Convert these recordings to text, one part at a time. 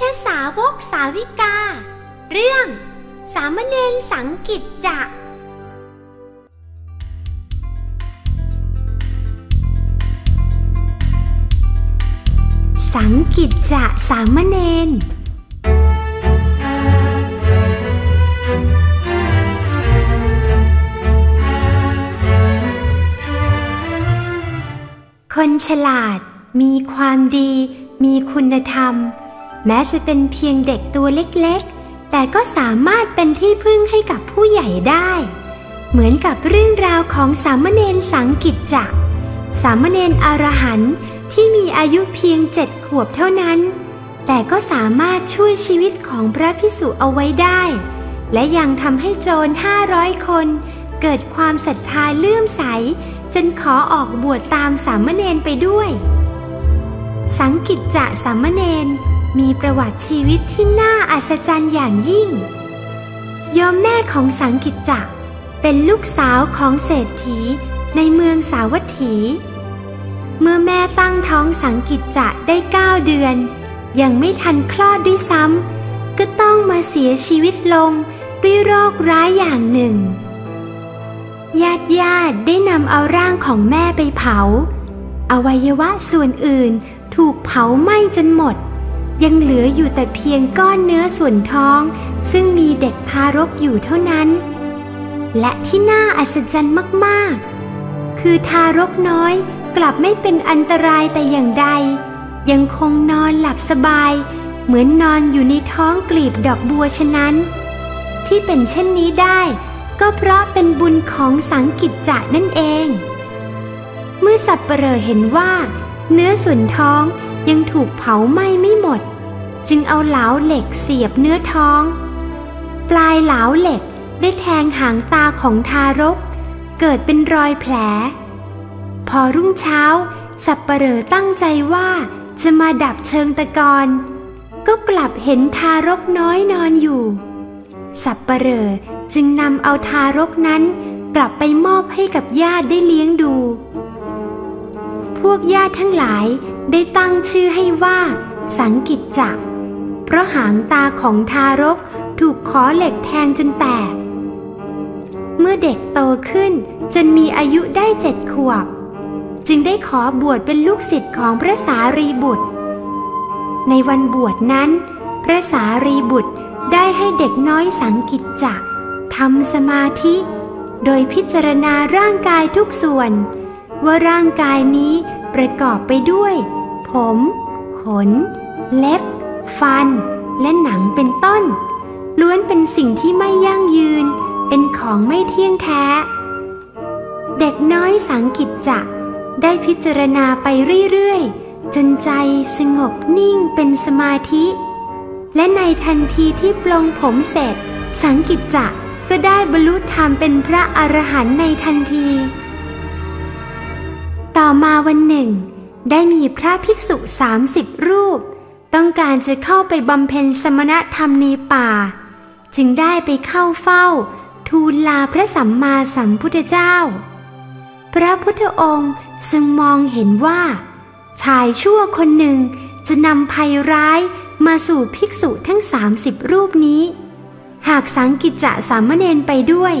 ธสาวกสาวิกา เรื่อง สามเณรสังกิจจะสังกิจจะสามเณรคนฉลาดมีความดี มีคุณธรรม แม้จะเป็นเพียงเด็กตัวเล็กๆ แต่ก็สามารถเป็นที่พึ่งให้กับผู้ใหญ่ได้ เหมือนกับเรื่องราวของสามเณรสังกิจจะสามเณรอรหันต์ที่มีอายุเพียงเจ็ดขวบเท่านั้น แต่ก็สามารถช่วยชีวิตของพระพิสุเอาไว้ได้ และยังทำให้โจรห้าร้อยคน เกิดความศรัทธาเลื่อมใส จนขอออกบวชตามสามเณรไปด้วย สังกิจจะสามเณร มีประวัติชีวิตที่น่าอัศจรรย์อย่างยิ่ง โยมแม่ของสังกิจจะเป็นลูกสาวของเศรษฐีในเมืองสาวัตถี เมื่อแม่ตั้งท้องสังกิจจะได้เก้าเดือน ยังไม่ทันคลอดด้วยซ้ำก็ต้องมาเสียชีวิตลงด้วยโรคร้ายอย่างหนึ่ง ญาติญาติได้นำเอาร่างของแม่ไปเผา อวัยวะส่วนอื่นถูกเผาไหม้จนหมด ยังเหลืออยู่แต่เพียงก้อนเนื้อส่วนท้อง ซึ่งมีเด็กทารกอยู่เท่านั้น และที่น่าอัศจรรย์มากๆ คือทารกน้อยกลับไม่เป็นอันตรายแต่อย่างใด ยังคงนอนหลับสบาย เหมือนนอนอยู่ในท้องกลีบดอกบัวฉะนั้น ที่เป็นเช่นนี้ได้ ก็เพราะเป็นบุญของสังกิจจะนั่นเอง เมื่อสับเปลอเห็นว่า เนื้อส่วนท้อง ยังถูกเผาไหม้ไม่หมด จึงเอาเหลาเหล็กเสียบเนื้อท้อง ปลายเหลาเหล็กได้แทงหางตาของทารก เกิดเป็นรอยแผล พอรุ่งเช้า สับปเปลอตั้งใจว่าจะมาดับเชิงตะกอนก็กลับเห็นทารกน้อยนอนอยู่ สับปเปลอจึงนำเอาทารกนั้นกลับไปมอบให้กับญาติได้เลี้ยงดู พวกญาติทั้งหลาย ได้ตั้งชื่อให้ว่า สังกิจจะ เพราะหางตาของทารกถูกขอเหล็กแทงจนแตก เมื่อเด็กโตขึ้นจนมีอายุได้เจ็ดขวบ จึงได้ขอบวชเป็นลูกศิษย์ของพระสารีบุตร ในวันบวชนั้น พระสารีบุตรได้ให้เด็กน้อยสังกิจจะทำสมาธิ โดยพิจารณาร่างกายทุกส่วน ว่าร่างกายนี้ประกอบไปด้วย ผม ขน เล็บ ฟัน และหนังเป็นต้น ล้วนเป็นสิ่งที่ไม่ยั่งยืน เป็นของไม่เที่ยงแท้ เด็กน้อยสังกิจจะได้พิจารณาไปเรื่อยๆ จนใจสงบนิ่งเป็นสมาธิ และในทันทีที่ปลงผมเสร็จ สังกิจจะก็ได้บรรลุธรรมเป็นพระอรหันต์ในทันที ต่อมาวันหนึ่ง ได้มีพระภิกษุสามสิบรูป ต้องการจะเข้าไปบำเพ็ญสมณธรรมในป่า จึงได้ไปเข้าเฝ้า ทูลลาพระสัมมาสัมพุทธเจ้า พระพุทธองค์ทรงมองเห็นว่า ชายชั่วคนหนึ่งจะนำภัยร้ายมาสู่ภิกษุทั้งสามสิบรูปนี้ หากสังกิจจะสามเณรไปด้วย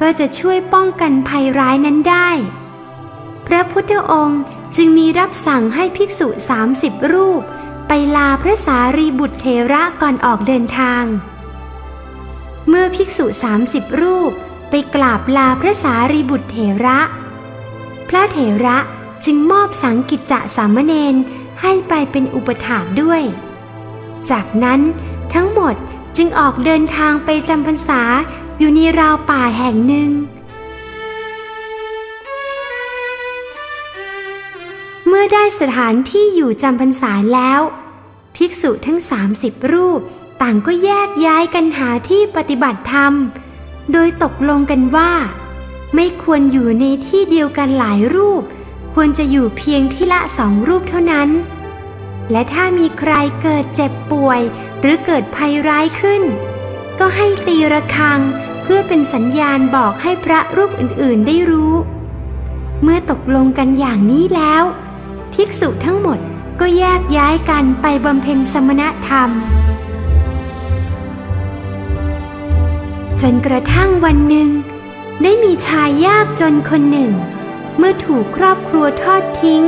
ก็จะช่วยป้องกันภัยร้ายนั้นได้ พระพุทธองค์ จึงมีรับสั่งให้ภิกษุสามสิบรูป ไปลาพระสารีบุตรเทระก่อนออกเดินทาง เมื่อภิกษุสามสิบรูปไปกราบลาพระสารีบุตรเทระ พระเถระจึงมอบสังกิจจะสามเณรให้ไปเป็นอุปถากด้วย จากนั้นทั้งหมดจึงออกเดินทางไปจำพรรษาอยู่ในราวป่าแห่งหนึ่ง มื่อได้สถานที่อยู่จำพรรษาแล้ว ภิกษุทั้งสามสิบรูป ต่างก็แยกย้ายกันหาที่ปฏิบัติธรรม โดยตกลงกันว่า ไม่ควรอยู่ในที่เดียวกันหลายรูป ควรจะอยู่เพียงที่ละสองรูปเท่านั้น และถ้ามีใครเกิดเจ็บป่วย หรือเกิดภัยร้ายขึ้น ก็ให้ตีระฆังเพื่อเป็นสัญญาณบอกให้พระรูปอื่นๆได้รู้ เมื่อตกลงกันอย่างนี้แล้ว ภิกษุทั้งหมดก็แยกย้ายกันไปบำเพ็ญสมณธรรม จนกระทั่งวันหนึ่ง ได้มีชายยากจนคนหนึ่ง เมื่อถูกครอบครัวทอดทิ้ง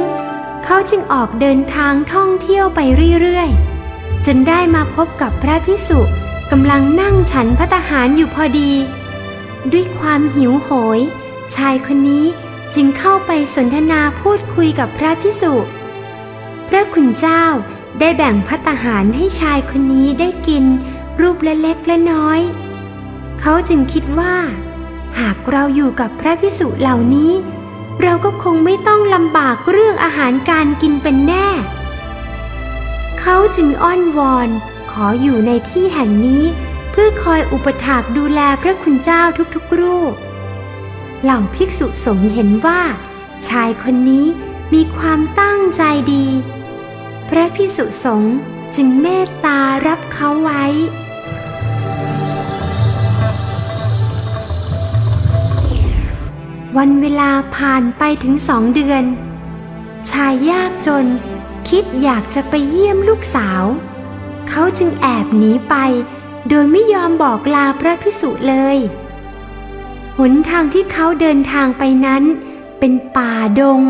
เขาจึงออกเดินทางท่องเที่ยวไปเรื่อยๆ จนได้มาพบกับพระพิสุกำลังนั่งฉันพระทหารอยู่พอดี ด้วยความหิวโหย ชายคนนี้ จึงเข้าไปสนทนาพูดคุยกับพระพิสุพระคุณเจ้าได้แบ่งพัตหารให้ชายคนนี้ได้กิน รูปละเล็กละน้อย เขาจึงคิดว่า หากเราอยู่กับพระพิสุเหล่านี้ เราก็คงไม่ต้องลำบากเรื่องอาหารการกินเป็นแน่ เขาจึงอ้อนวอนขออยู่ในที่แห่งนี้ เพื่อคอยอุปถากดูแลพระคุณเจ้าทุกๆรูป เหล่าภิกษุสงฆ์เห็นว่า ชายคนนี้มีความตั้งใจดี พระภิกษุสงฆ์จึงเมตตารับเขาไว้ วันเวลาผ่านไปถึงสองเดือน ชายยากจนคิดอยากจะไปเยี่ยมลูกสาว เขาจึงแอบหนีไป โดยไม่ยอมบอกลาพระพิสุเลย หนทางที่เขาเดินทางไปนั้น เป็นป่าดง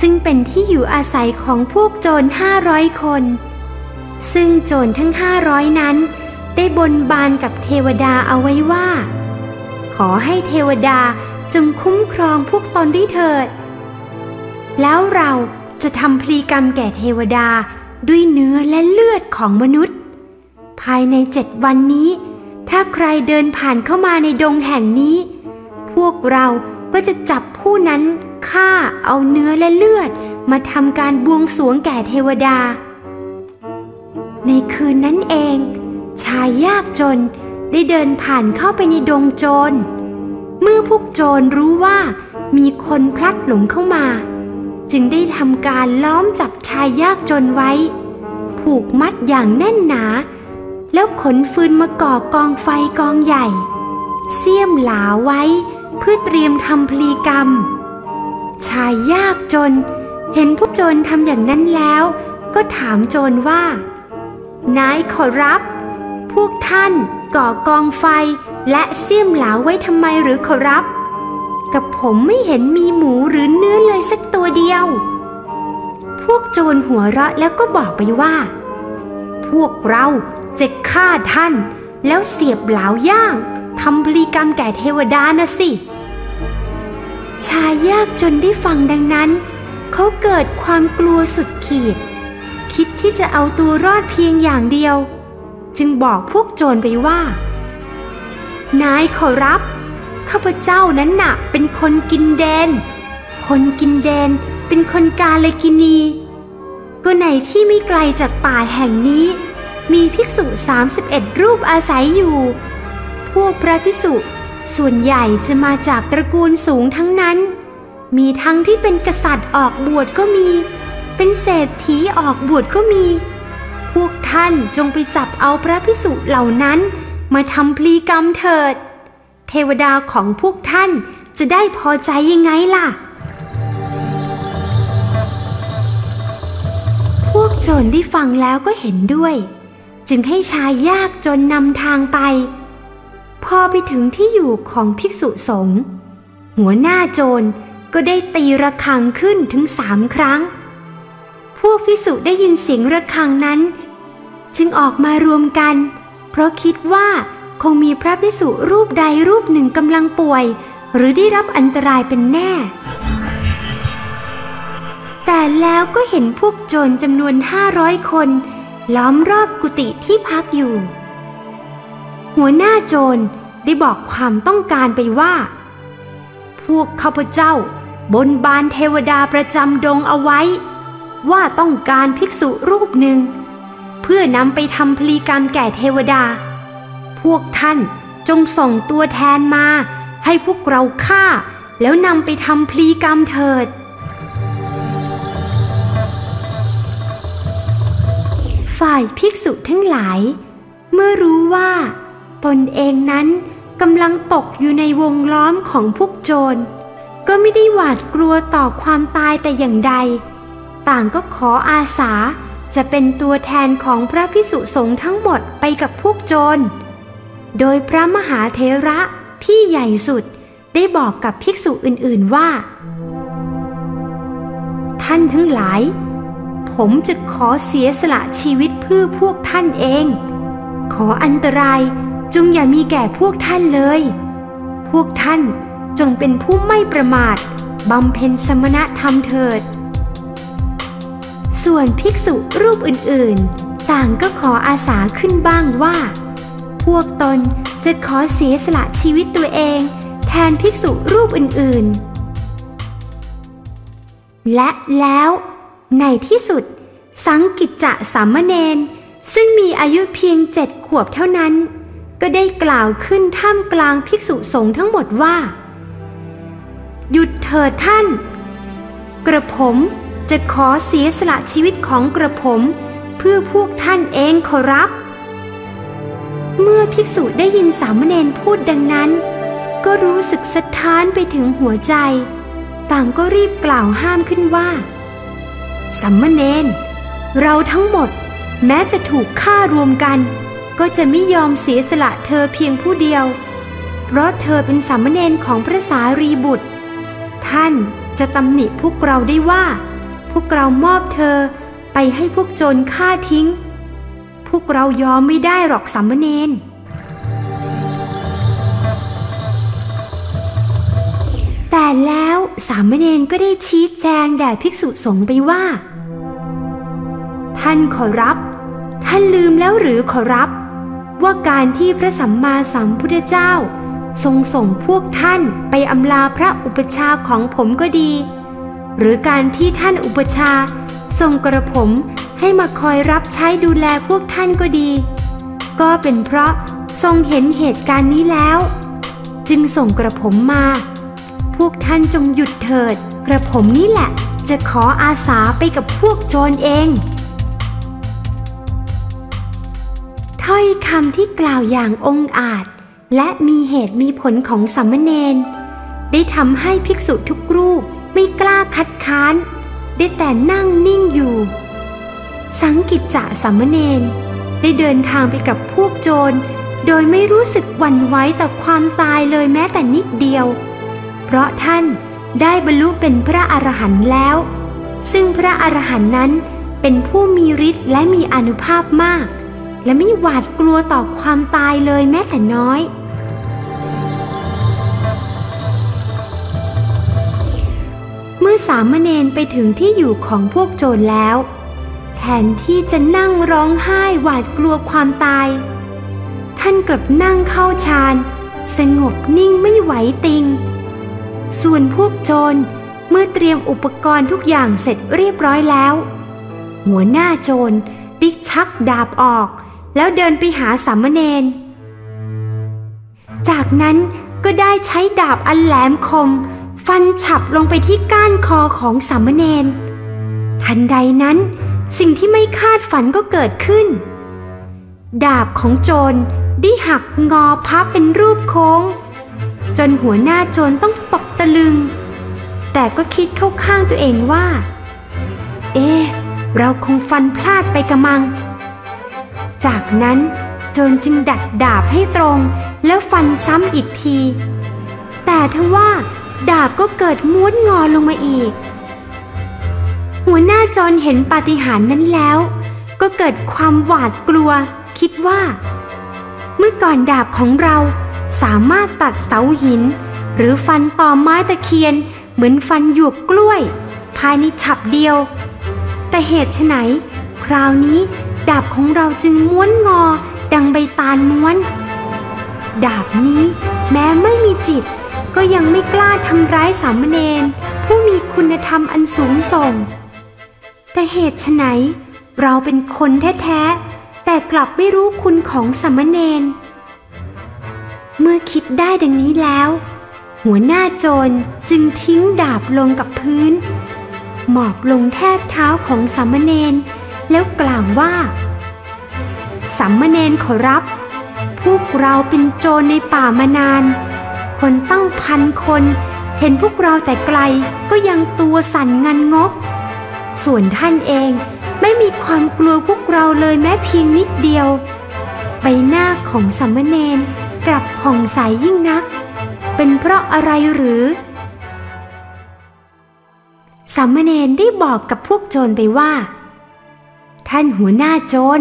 ซึ่งเป็นที่อยู่อาศัยของพวกโจรห้าร้อยคน ซึ่งโจรทั้งห้าร้อยนั้น ได้บนบานกับเทวดาเอาไว้ว่า ขอให้เทวดาจงคุ้มครองพวกตนด้วยเถิด แล้วเราจะทำพลีกรรมแก่เทวดาด้วยเนื้อและเลือดของมนุษย์ ภายในเจ็ดวันนี้ ถ้าใครเดินผ่านเข้ามาในดงแห่งนี้ พวกเราก็จะจับผู้นั้นฆ่าเอาเนื้อและเลือด มาทำการบวงสรวงแก่เทวดา ในคืนนั้นเอง ชายยากจนได้เดินผ่านเข้าไปในดงโจร เมื่อพวกโจรรู้ว่ามีคนพลัดหลงเข้ามา จึงได้ทำการล้อมจับชายยากจนไว้ ผูกมัดอย่างแน่นหนา แล้วขนฟืนมาก่อกองไฟกองใหญ่ เสียมหลาไว้ เพื่อเตรียมทำพลีกรรม ชายยากจน เห็นพวกโจรทำอย่างนั้นแล้ว ก็ถามโจรว่า นายขอรับ พวกท่านก่อกองไฟและเสียมหลาไว้ทำไมหรือขอรับ กับผมไม่เห็นมีหมูหรือเนื้อเลยสักตัวเดียว พวกโจรหัวเราะแล้วก็บอกไปว่า พวกเราจะฆ่าท่านแล้วเสียบเหลาย่าง ทำพลีกรรมแก่เทวดานะสิ ชายยากจนได้ฟังดังนั้น เขาเกิดความกลัวสุดขีด คิดที่จะเอาตัวรอดเพียงอย่างเดียว จึงบอกพวกโจรไปว่า นายขอรับ ข้าพเจ้านั้นน่ะเป็นคนกินแดน คนกินแดนเป็นคนกาเลกินี ก็ในที่ไม่ไกลจากป่าแห่งนี้ มีภิกษุ 31 รูปอาศัยอยู่ พวกพระภิกษุส่วนใหญ่จะมาจากตระกูลสูงทั้งนั้น มีทั้งที่เป็นกษัตริย์ออกบวชก็มี เป็นเศรษฐีออกบวชก็มี พวกท่านจงไปจับเอาพระภิกษุเหล่านั้น มาทำพลีกรรมเถิด เทวดาของพวกท่านจะได้พอใจยังไงล่ะ พวกโจรได้ฟังแล้วก็เห็นด้วย จึงให้ชายยากจนนำทางไป พอไปถึงที่อยู่ของภิกษุสงฆ์หัวหน้าโจรก็ได้ตีระฆังขึ้นถึงสามครั้ง พวกภิกษุได้ยินเสียงระฆังนั้น จึงออกมารวมกัน เพราะคิดว่าคงมีพระภิกษุรูปใดรูปหนึ่งกำลังป่วย หรือได้รับอันตรายเป็นแน่ แต่แล้วก็เห็นพวกโจรจำนวนห้าร้อยคน ล้อมรอบกุฏิที่พักอยู่ หัวหน้าโจรได้บอกความต้องการไปว่า พวกข้าพเจ้าบนบานเทวดาประจำดงเอาไว้ ว่าต้องการภิกษุรูปหนึ่ง เพื่อนำไปทำพลีกรรมแก่เทวดา พวกท่านจงส่งตัวแทนมา ให้พวกเราฆ่า แล้วนำไปทำพลีกรรมเถิด ฝ่ายภิกษุทั้งหลาย เมื่อรู้ว่า ตนเองนั้นกำลังตกอยู่ในวงล้อมของพวกโจร ก็ไม่ได้หวาดกลัวต่อความตายแต่อย่างใด ต่างก็ขออาสาจะเป็นตัวแทนของพระพิสุสงฆ์ทั้งหมดไปกับพวกโจร โดยพระมหาเทระพี่ใหญ่สุดได้บอกกับภิกษุอื่นๆว่า ท่านทั้งหลาย ผมจะขอเสียสละชีวิตเพื่อพวกท่านเอง ขออันตราย จงอย่ามีแก่พวกท่านเลย พวกท่านจงเป็นผู้ไม่ประมาทบำเพ็ญสมณธรรมเถิด ส่วนภิกษุรูปอื่นๆ ต่างก็ขออาสาขึ้นบ้างว่า พวกตนจะขอเสียสละชีวิตตัวเอง แทนภิกษุรูปอื่นๆ และแล้วในที่สุด สังกิจจะสามเณรซึ่งมีอายุเพียงเจ็ดขวบเท่านั้น ก็ได้กล่าวขึ้นท่ามกลางภิกษุสงฆ์ทั้งหมดว่า หยุดเถิดท่าน กระผมจะขอเสียสละชีวิตของกระผมเพื่อพวกท่านเองขอรับ เมื่อภิกษุได้ยินสามเณรพูดดังนั้น ก็รู้สึกสะท้านไปถึงหัวใจ ต่างก็รีบกล่าวห้ามขึ้นว่าสัมมเนนเราทั้งหมดแม้จะถูกฆ่ารวมกัน ก็จะไม่ยอมเสียสละเธอเพียงผู้เดียว เพราะเธอเป็นสัมเนนของพระสารีบุตร ท่านจะตำหนิพวกเราได้ว่า พวกเรามอบเธอไปให้พวกโจรฆ่าทิ้ง พวกเรายอมไม่ได้หรอกสัมเนนแต่แล้วสามเณรก็ได้ชี้แจงแด่ภิกษุสงฆ์ไปว่า ท่านขอรับ ท่านลืมแล้วหรือขอรับ ว่าการที่พระสัมมาสัมพุทธเจ้า ทรงส่งพวกท่านไปอำลาพระอุปชาของผมก็ดี หรือการที่ท่านอุปชาทรงกระผมให้มาคอยรับใช้ดูแลพวกท่านก็ดี ก็เป็นเพราะทรงเห็นเหตุการณ์นี้แล้ว จึงส่งกระผมมา พวกท่านจงหยุดเถิด กระผมนี่แหละ จะขออาสาไปกับพวกโจรเอง ถ้อยคำที่กล่าวอย่างองอาจ และมีเหตุมีผลของสัมมเนนได้ทำให้ภิกษุทุกรูปไม่กล้าคัดค้าน ได้แต่นั่งนิ่งอยู่ สังกิจจะสัมมเนนได้เดินทางไปกับพวกโจร โดยไม่รู้สึกหวั่นไหวต่อความตายเลยแม้แต่นิดเดียว เพราะท่านได้บรรลุเป็นพระอรหันต์แล้ว ซึ่งพระอรหันต์นั้นเป็นผู้มีฤทธิ์และมีอนุภาพมาก และไม่หวาดกลัวต่อความตายเลยแม้แต่น้อย เมื่อสามเณรไปถึงที่อยู่ของพวกโจรแล้ว แทนที่จะนั่งร้องไห้หวาดกลัวความตาย ท่านกลับนั่งเข้าฌานสงบนิ่งไม่ไหวติง ส่วนพวกโจรเมื่อเตรียมอุปกรณ์ทุกอย่างเสร็จเรียบร้อยแล้ว หัวหน้าโจรได้ชักดาบออก แล้วเดินไปหาสามเณร จากนั้นก็ได้ใช้ดาบอันแหลมคม ฟันฉับลงไปที่ก้านคอของสามเณร ทันใดนั้นสิ่งที่ไม่คาดฝันก็เกิดขึ้น ดาบของโจรได้หักงอพับเป็นรูปโค้ง จนหัวหน้าโจรต้องตกตะลึง แต่ก็คิดเข้าข้างตัวเองว่า เอ๊ะเราคงฟันพลาดไปกระมัง จากนั้นโจรจึงดัดดาบให้ตรง แล้วฟันซ้ำอีกที แต่ทว่าดาบก็เกิดม้วนงอลงมาอีก หัวหน้าโจรเห็นปาฏิหาริย์นั้นแล้ว ก็เกิดความหวาดกลัว คิดว่า เมื่อก่อนดาบของเราสามารถตัดเสาหิน หรือฟันต่อไม้ตะเคียน เหมือนฟันหยวกกล้วย ภายในฉับเดียว แต่เหตุไฉนคราวนี้ ดาบของเราจึงม้วนงอ ดังใบตาลม้วน ดาบนี้แม้ไม่มีจิต ก็ยังไม่กล้าทำร้ายสามเณรผู้มีคุณธรรมอันสูงส่ง แต่เหตุไฉนเราเป็นคนแท้ๆ แต่กลับไม่รู้คุณของสามเณรเมื่อคิดได้ดังนี้แล้ว หัวหน้าโจรจึงทิ้งดาบลงกับพื้น หมอบลงแทบเท้าของสามเณร แล้วกล่าวว่าสามเณรขอรับ พวกเราเป็นโจรในป่ามานาน คนตั้งพันคน เห็นพวกเราแต่ไกลก็ยังตัวสั่นงันงก ส่วนท่านเองไม่มีความกลัวพวกเราเลยแม้เพียงนิดเดียว ใบหน้าของสัมมเนนกลับผ่องใสยยิ่งนัก เป็นเพราะอะไรหรือสามเณรได้บอกกับพวกโจรไปว่า ท่านหัวหน้าโจร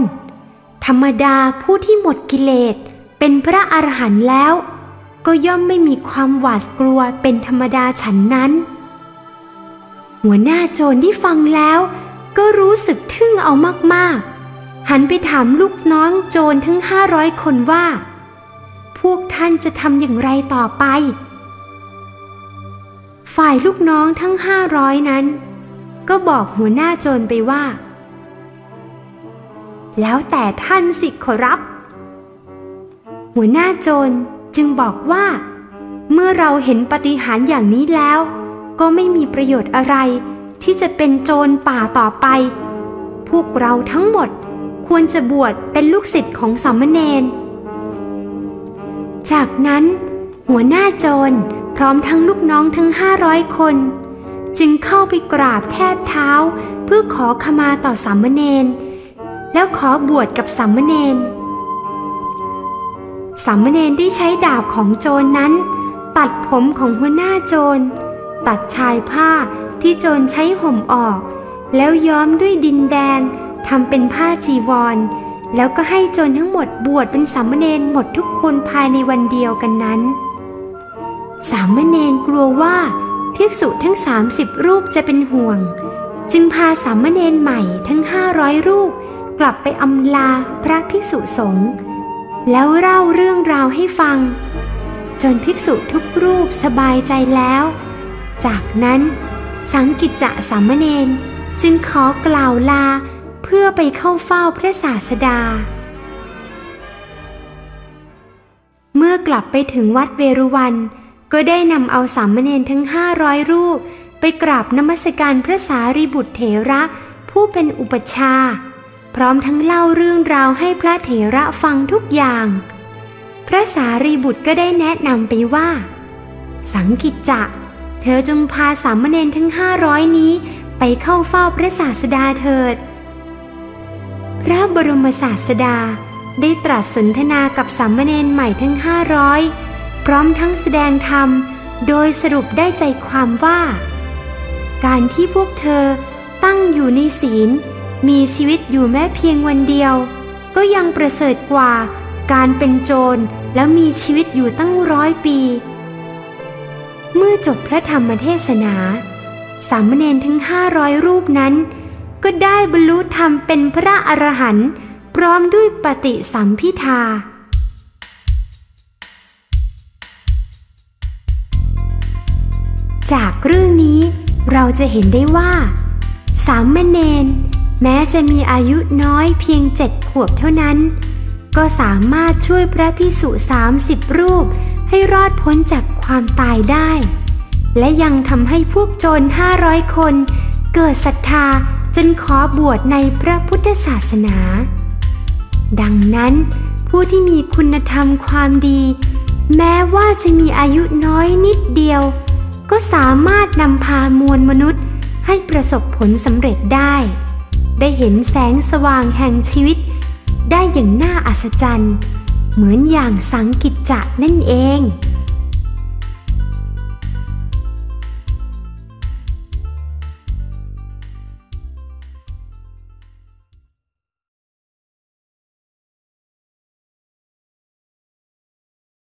ธรรมดาผู้ที่หมดกิเลสเป็นพระอรหันต์แล้ว ก็ย่อมไม่มีความหวาดกลัวเป็นธรรมดาฉันนั้น หัวหน้าโจรที่ฟังแล้ว ก็รู้สึกทึ่งเอามากๆ หันไปถามลูกน้องโจรทั้งห้าร้อยคนว่า พวกท่านจะทำอย่างไรต่อไป ฝ่ายลูกน้องทั้งห้าร้อยนั้น ก็บอกหัวหน้าโจรไปว่า แล้วแต่ท่านสิขอรับ หัวหน้าโจรจึงบอกว่า เมื่อเราเห็นปฏิหารอย่างนี้แล้ว ก็ไม่มีประโยชน์อะไร ที่จะเป็นโจรป่าต่อไป พวกเราทั้งหมดควรจะบวชเป็นลูกศิษย์ของสามเณร จากนั้น หัวหน้าโจรพร้อมทั้งลูกน้องทั้งห้าร้อยคน จึงเข้าไปกราบแทบเท้า เพื่อขอขมาต่อสามเณร แล้วขอบวชกับสามเณรสามเณรได้ใช้ดาบของโจรนนั้น ตัดผมของหัวหน้าโจร ตัดชายผ้าที่โจรใช้ห่มออก แล้วย้อมด้วยดินแดงทำเป็นผ้าจีวร แล้วก็ให้โจรทั้งหมดบวชเป็นสามเณรหมดทุกคนภายในวันเดียวกันนั้น สามเณรกลัวว่าภิกษุทั้ง 30 รูปจะเป็นห่วง จึงพาสามเณรใหม่ทั้ง 500 รูป กลับไปอำลาพระภิกษุสงฆ์แล้วเล่าเรื่องราวให้ฟัง จนภิกษุทุกรูปสบายใจแล้ว จากนั้นสังกิจจะสามเณรจึงขอกล่าวลาเพื่อไปเข้าเฝ้าพระศาสดา เมื่อกลับไปถึงวัดเวรุวัน ก็ได้นำเอาสามเณรทั้งห้าร้อยรูป ไปกราบนมัสการพระสารีบุตรเถระผู้เป็นอุปชา พร้อมทั้งเล่าเรื่องราวให้พระเถระฟังทุกอย่าง พระสารีบุตรก็ได้แนะนำไปว่า สังกิจจะ เธอจงพาสามเณรทั้งห้าร้อยนี้ ไปเข้าเฝ้าพระศาสดาเถิด พระบรมศาสดาได้ตรัสสนทนากับสามเณรใหม่ทั้งห้าร้อยพร้อมทั้งแสดงธรรม โดยสรุปได้ใจความว่า การที่พวกเธอตั้งอยู่ในศีล มีชีวิตอยู่แม้เพียงวันเดียว ก็ยังประเสริฐกว่าการเป็นโจรแล้วมีชีวิตอยู่ตั้งร้อยปี เมื่อจบพระธรรมเทศนา สามเณรทั้งห้าร้อยรูปนั้น ก็ได้บรรลุธรรมเป็นพระอรหันต์พร้อมด้วยปฏิสัมพิทาจากเรื่องนี้เราจะเห็นได้ว่า สามเณร แม้จะมีอายุน้อยเพียงเจ็ดขวบเท่านั้น ก็สามารถช่วยพระพิสุสามสิบรูปให้รอดพ้นจากความตายได้ และยังทำให้พวกโจรห้าร้อยคน เกิดศรัทธาจนขอบวชในพระพุทธศาสนา ดังนั้นผู้ที่มีคุณธรรมความดี แม้ว่าจะมีอายุน้อยนิดเดียว ก็สามารถนำพามวลมนุษย์ให้ประสบผลสำเร็จได้ ได้เห็นแสงสว่างแห่งชีวิต ได้อย่างน่าอัศจรรย์ เหมือนอย่างสังกิจจะนั่นเอง